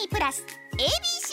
にプラス ABC